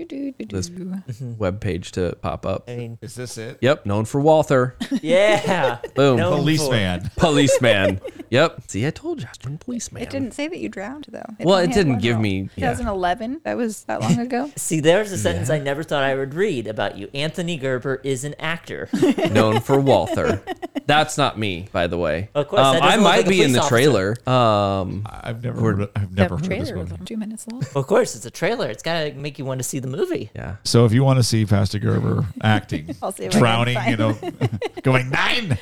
this web page to pop up I mean, Is this it? yep known for walther yeah. boom No. Policeman. policeman yep see i told you i was doing policeman It didn't say that you drowned though. Well, it didn't give roll. me- yeah. 2011. That was that long ago. See, there's a sentence I never thought I would read about you. Anthony Gerber is an actor. known for Walther. That's not me, by the way. Of course, Um, I might like be in the police trailer. Um, I've never, heard, of- I've never the heard of this trailer was two minutes long. of course, it's a trailer. It's got to make you want to see the movie. yeah. So if you want to see Pastor Gerber acting, I'll see if I can drowning, you know, going nine.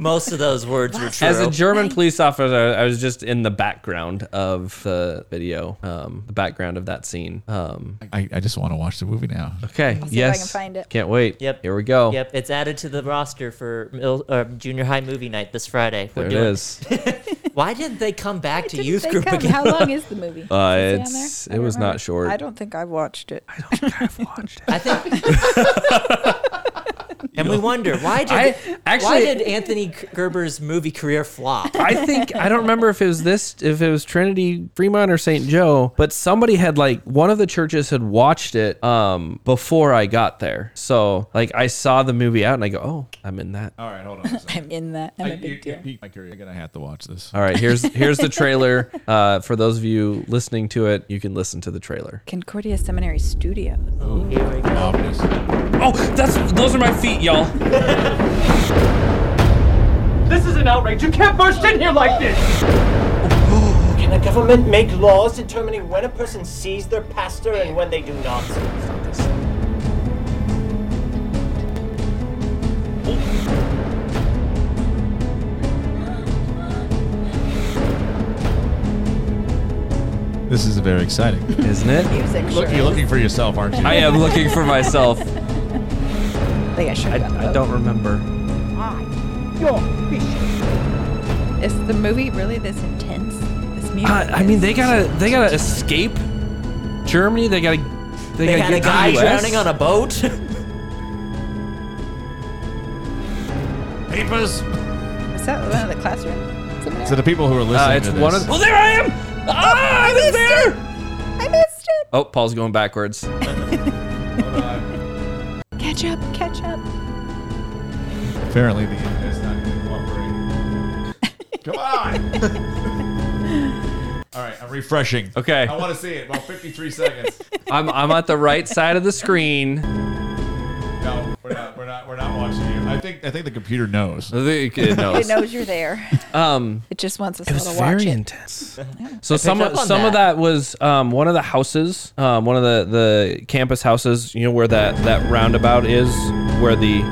Most of those words were true. As a German police officer, I was just in the background of the video, um, the background of that scene. Um, I, I just want to watch the movie now. okay. see if I yes. can find it. Can't wait. Yep. Here we go. Yep, it's added to the roster for middle, uh, junior high movie night this Friday. We're There it doing- is. Why didn't they come back to Didn't youth group come? again? How long is the movie? Uh, Is it on it's there? I it don't was remember. not short. I don't think I've watched it. I don't think I've watched it. I think. And we wonder why did I- why did Anthony Gerber's movie career flop? I think I don't remember if it was this, if it was Trinity Fremont or St. Joe, but somebody had like one of the churches had watched it um before I got there. So like I saw the movie out and I go, oh, I'm in that. All right, hold on. a second. I'm in that. I'm I, a you, big you deal. piqued my curiosity. I'm gonna have to watch this. All right, here's here's the trailer. Uh, for those of you listening to it, you can listen to the trailer. Concordia Seminary Studios. Oh, here we go. Ominous. Oh, that's those are my feet, y'all. This is an outrage. You can't burst in here like this! Can a government make laws determining when a person sees their pastor and when they do not? This is very exciting. Isn't it? Music. Look, you're looking for yourself, aren't you? I am looking for myself. I think I should have I don't remember. Is the movie really this intense? This music. Uh, I mean, they gotta they gotta escape Germany. They gotta they, They gotta had a get to guy the US. drowning on a boat. Papers. Is that one of the classroom? Seminary? So the people who are listening Uh, it's to this, one of. Oh, there I am! Ah, I was there. I missed it. Oh, Paul's going backwards. apparently the internet's not cooperating. Come on. All right, I'm refreshing. Okay. I want to see it. About 53 seconds. I'm I'm at the right side of the screen. No, we're not. We're not. We're not watching you. I think. I think the computer knows. I think It knows. It knows you're there. Um, It just wants us it all was to watch very it. intense. So some of, on some of that. that was um, one of the houses, um, one of the the campus houses. You know where that that roundabout is, where the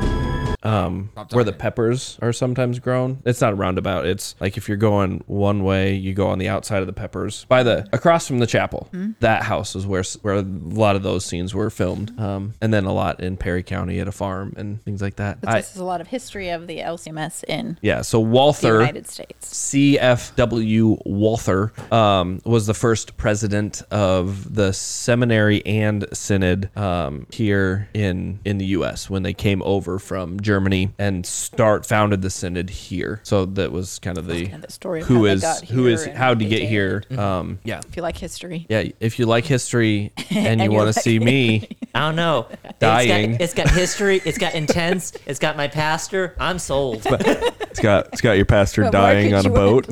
um, where the peppers are sometimes grown. It's not a roundabout. It's like if you're going one way, you go on the outside of the peppers by the across from the chapel. That house is where where a lot of those scenes were filmed, um, and then a lot in Perry County at a farm and things like that. But I, this is a lot of history of the LCMS in yeah, so the Walther. United States. C.F.W. Walther um, was the first president of the seminary and synod um, here in in the U.S. when they came over from Germany and start founded the synod here. So that was kind of the, kind of the story of who how they is got who here is how to get did. here. Um, yeah, If you like history. yeah. If you like history and, you And you want to like- see me, I don't know. Dying. It's got, it's got history. It's got intense. It's got my pastor. I'm sold. it's got it's got your pastor What more dying on a boat.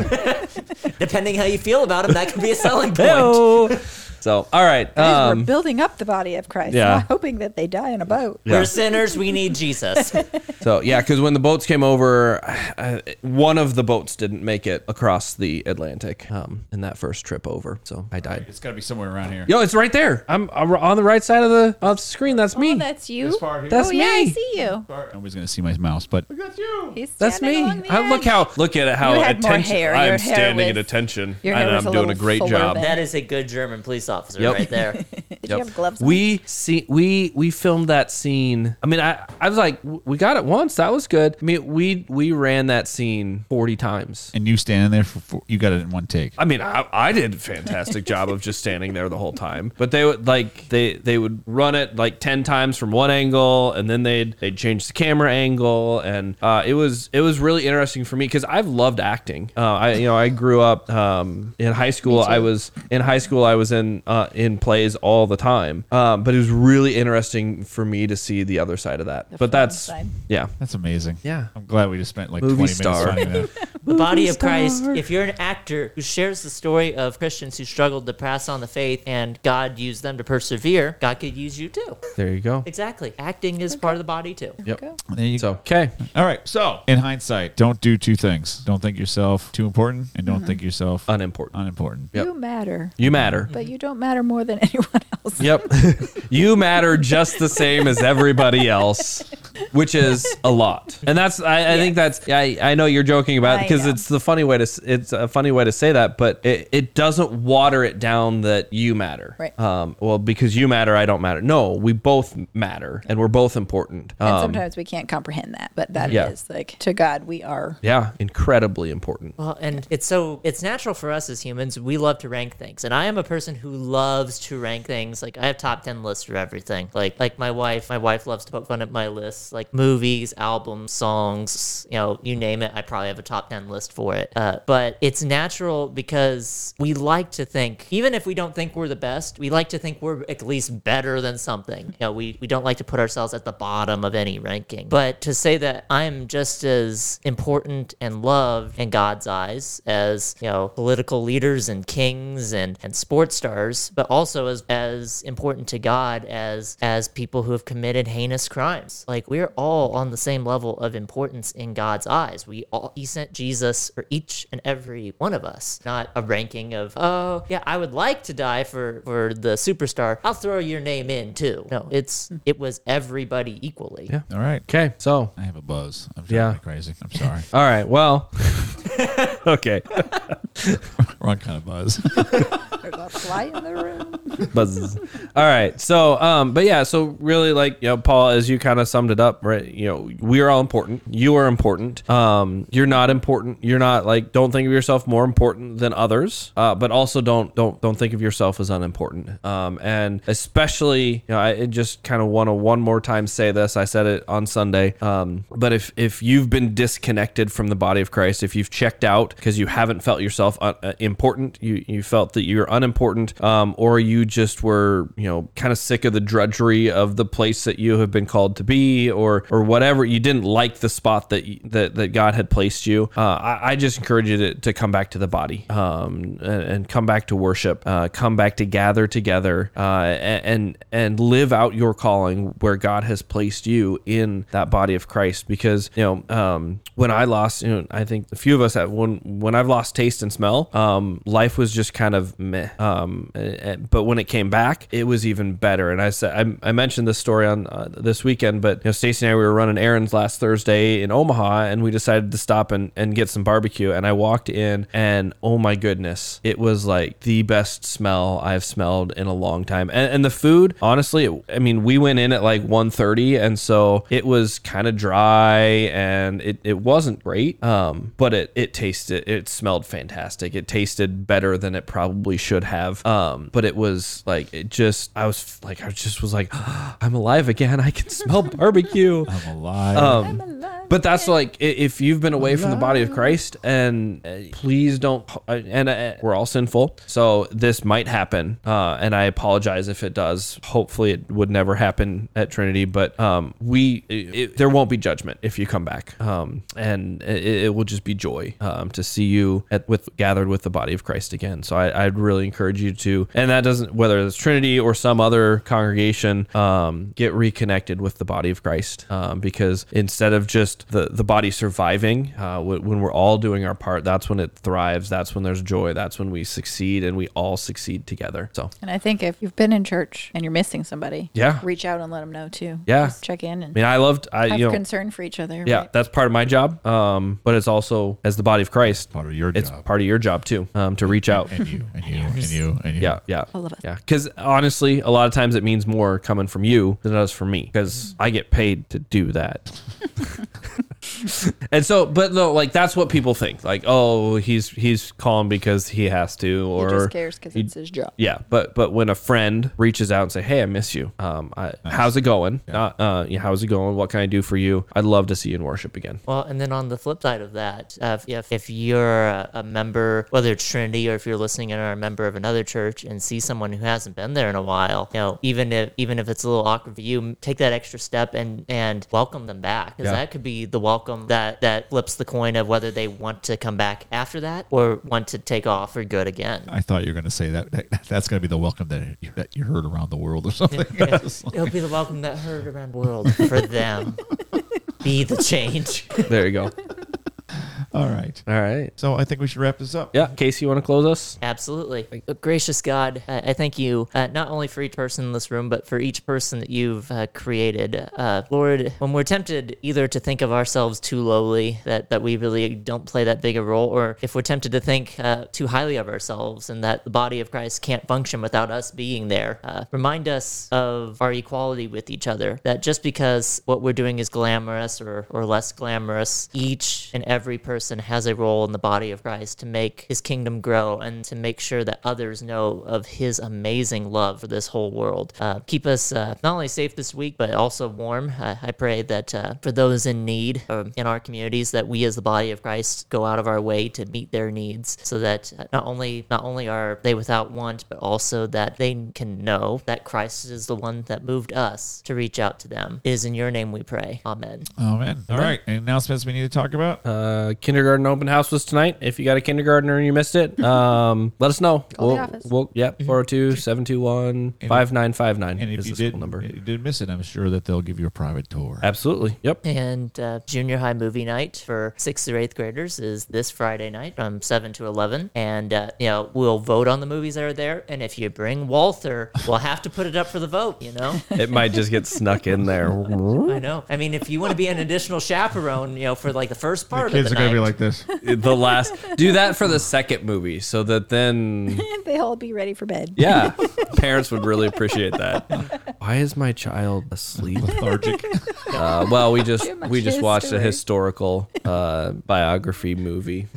Depending how you feel about him, that could be a selling point. Hello. So, all right. Guys, we're Um, building up the body of Christ. yeah. not hoping that they die in a boat. Yeah. We're sinners. We need Jesus. so yeah, because when the boats came over, uh, one of the boats didn't make it across the Atlantic um, in that first trip over. So I died. It's got to be somewhere around here. Yo, it's right there. I'm, I'm on the right side of the of the screen. That's me. Oh, that's you. This part here. That's oh yeah, I see you. Nobody's gonna see my mouse, but He's That's standing me. along the I look how, look at it, how attention. More hair. I'm hair standing was- at attention, your and hair was I'm doing a little great job. than- that is a good German police officer Yep. right there. Did you have gloves on? We see we we filmed that scene. I mean, I I was like, w- we got it once. That was good. I mean, we we ran that scene forty times. and you standing there for, for you got it in one take. I mean, I, I did a fantastic job of just standing there the whole time. But they would like they they would run it like ten times from one angle, and then they'd they'd change the camera angle, and uh, it was it was really interesting for me because I've loved acting. Uh, I you know I grew up um, in high school. I was in high school. I was in uh, in plays all the time. Um, but it was really interesting for me to see the other side of that. but that's side. yeah. That's amazing. Yeah. I'm glad we just spent like Movie 20 star. minutes finding that. the body of Christ, if you're an actor who shares the story of Christians who struggled to pass on the faith and God used them to persevere, God could use you too. There you go. Exactly. Acting is part of the body too. Yep. There you So okay. All right. So, in hindsight, don't do two things. Don't think yourself too important, and don't Mm-hmm. think yourself Unimportant. unimportant. Yep. You matter, You matter. but you don't matter more than anyone else. Yep. you matter just the same as everybody else, which is a lot. And that's I, I think that's I, I know you're joking about it I because know. it's the funny way to it's a funny way to say that, but it, it doesn't water it down that you matter. Right. Um well because you matter, I don't matter. No, we both matter and we're both important. And Um, sometimes we can't comprehend that, but that is Yeah. like to God we are. yeah, incredibly important. Well, and it's so it's natural for us as humans. We love to rank things, and I am a person who loves to rank things. Like I have top ten lists for everything. Like like my wife, my wife loves to poke fun at my lists, like movies, albums, songs. You know, you name it. I probably have a top ten list for it. Uh, but it's natural because we like to think, even if we don't think we're the best, we like to think we're at least better than something. You know, we we don't like to put ourselves at the bottom of any ranking. But to say that I'm just as important and loved in God's eyes as, you know, political leaders and kings and, and sports stars, but also as, as important to God as as people who have committed heinous crimes. Like we're all on the same level of importance in God's eyes. We all he sent Jesus for each and every one of us, not a ranking of, oh yeah, I would like to die for for the superstar. I'll throw your name in too. No, it's it was everybody equally. Yeah. All right. Okay. So, I have a buzz. I'm Yeah. yeah. crazy. I'm sorry. all right. Well, okay. Wrong kind of buzz. There's a fly in the room. Buzz. All right. So, um, but yeah, so really like, you know, Paul, as you kind of summed it up, right? You know, we are all important. You are important. Um, you're not important. You're not like, don't think of yourself more important than others. Uh, but also don't, don't, don't think of yourself as unimportant. Um, and especially, you know, I just kind of want to one more time say this. I said it on Sunday. Um, but if, if you've been disconnected from the body of Christ, if you've checked out because you haven't felt yourself uh, uh, important, you, you felt that you're unimportant, um, or you just were, you know, kind of sick of the drudgery of the place that you have been called to be, or or whatever, you didn't like the spot that that, that God had placed you. Uh, I, I just encourage you to, to come back to the body, um, and, and come back to worship, uh, come back to gather together, uh, and and live out your calling where God has placed you in that body of Christ. Because you know, um, when I lost, you know, I think a few of us have when when I've lost taste and smell, um, life was just kind of meh. Um, but when it came back, it was even better. And I said, I, I mentioned this story on uh, this weekend, but you know, Stacy and I we were running errands last Thursday in Omaha, and we decided to stop and, and get some barbecue. And I walked in, and oh my goodness, it was like the best smell I've smelled in a long time. And, and the food, honestly, it, I mean, we went in at like 1.30, and so it was kind of dry, and it, it wasn't great, um, but it it tasted, it smelled fantastic. It tasted better than it probably should have. Um, but it was like it just, I was like, I just was like, I'm alive again. I can smell barbecue. I'm alive. Um, I'm alive But that's like i- if you've been away from the body of Christ, and uh, please don't. uh, And uh, we're all sinful, so this might happen. Uh, and I apologize if it does. Hopefully, it would never happen at Trinity. But um, we, it, there won't be judgment if you come back, um, and it, it will just be joy um, to see you at with gathered with the body of Christ again. So I, I'd really encourage you to, and that doesn't whether it's Trinity or some other congregation, um, get reconnected with the body of Christ, um, because instead of just the the body surviving, uh, wh- when we're all doing our part, that's when it thrives. That's when there's joy. That's when we succeed, and we all succeed together. So And I think if you've been in church and you're missing somebody, Yeah. reach out and let them know too. Yeah. Just check in and I mean, I loved, I have you know, concern for each other. yeah, right? that's part of my job. Um, but it's also as the body of Christ, Part of your it's job. part of your job too, um, to reach out. and you and you and you and you. Yeah, yeah, All of us. yeah. Because honestly, a lot of times it means more coming from you than it does from me. Because I get paid to do that. and so, but no, like that's what people think. Like, oh, he's he's calm because he has to, or he just cares because it's his job. yeah, but but when a friend reaches out and say, "Hey, I miss you. Um, I, how's it going? Not, uh, yeah, how's it going? What can I do for you? I'd love to see you in worship again." Well, and then on the flip side of that, uh, if, if you're a, a member, whether it's Trinity or if you're listening and are a member of another church and see someone who hasn't been there in a while, you know, even if even if it's a little awkward for you, take that extra step and and welcome them back because Yeah. that could be the welcome that that flips the coin of whether they want to come back after that or want to take off for good again. I thought you were going to say that, that that's going to be the welcome that you, that you heard around the world or something. It'll be the welcome that heard around the world for them. be the change. There you go. All right. All right. So I think we should wrap this up. Yeah, Casey, you want to close us? Absolutely. Uh, Gracious God, I I thank you uh, not only for each person in this room, but for each person that you've uh, created. Uh, Lord, when we're tempted either to think of ourselves too lowly, that, that we really don't play that big a role, or if we're tempted to think uh, too highly of ourselves and that the body of Christ can't function without us being there, uh, remind us of our equality with each other. That just because what we're doing is glamorous or, or less glamorous, each and every person has a role in the body of Christ to make his kingdom grow and to make sure that others know of his amazing love for this whole world. Uh, keep us uh, not only safe this week, but also warm. Uh, I pray that uh, for those in need um, in our communities, that we as the body of Christ go out of our way to meet their needs so that uh, not only not only are they without want, but also that they can know that Christ is the one that moved us to reach out to them. It is in your name we pray. Amen. Oh man. All right. Any announcements we need to talk about? Uh, kindergarten open house was tonight. If you got a kindergartner and you missed it, um, let us know. Call we'll, office. we'll, yep, 402 721 5959 and if is you the school did, number. you did miss it, I'm sure that they'll give you a private tour. Absolutely. Yep. And uh, junior high movie night for sixth through eighth graders is this Friday night from 7 to 11. And, uh, you know, we'll vote on the movies that are there. And if you bring Walther, we'll have to put it up for the vote, you know? It might just get snuck in there. I know. I mean, if you want to be an additional chaperone, you know, for like the first part Kids of are the going to be like this. the last do that for the second movie so that then they all be ready for bed. yeah parents would really appreciate that why is my child asleep Lethargic. uh, well we just Too much we just watched a history. historical uh, biography movie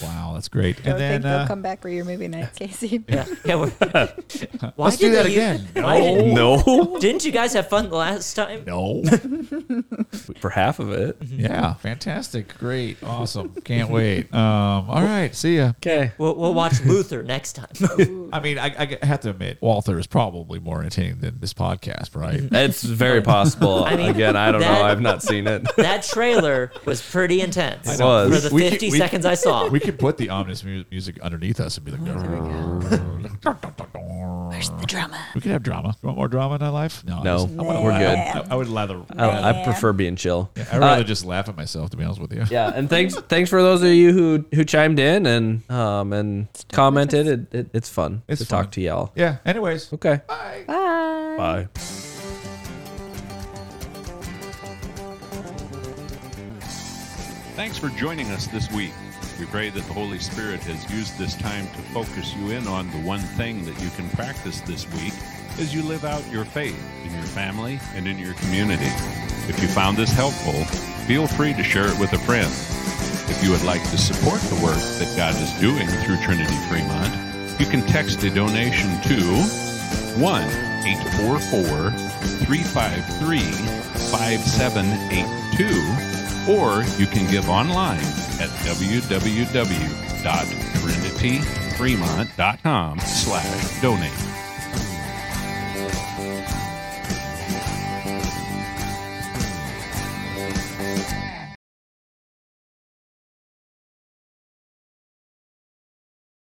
wow, that's great. Don't and then think they'll uh, come back for your movie night, Casey. yeah, yeah, we're, why Let's do did that they use- again. why did- no Didn't you guys have fun the last time? no. for half of it yeah. Fantastic. Great. Awesome. Can't wait. Um, all right. See ya. okay We'll, we'll watch Luther next time. I mean, I, I have to admit, Walther is probably more entertaining than this podcast, right? it's very possible I mean, again i don't that- know i've not seen it that trailer was pretty intense. It was. For the We- we 50 could- we- seconds I saw. We could put the ominous mu- music underneath us and be like, Where's the drama? we could have drama. You want more drama in our life? No. I no just- we're good I, I would rather. I, I prefer being chill I'd rather just laugh at myself, to be honest with you. yeah and thanks thanks for those of you who who chimed in and um and commented it, it, it's fun It's to fun. talk to y'all Yeah. Anyways. okay Bye. Bye. bye Thanks for joining us this week. We pray that the Holy Spirit has used this time to focus you in on the one thing that you can practice this week as you live out your faith in your family and in your community. If you found this helpful, feel free to share it with a friend. If you would like to support the work that God is doing through Trinity Fremont, you can text a donation to 1 844 353 5782 or you can give online at www.trinityfremont.com slash donate.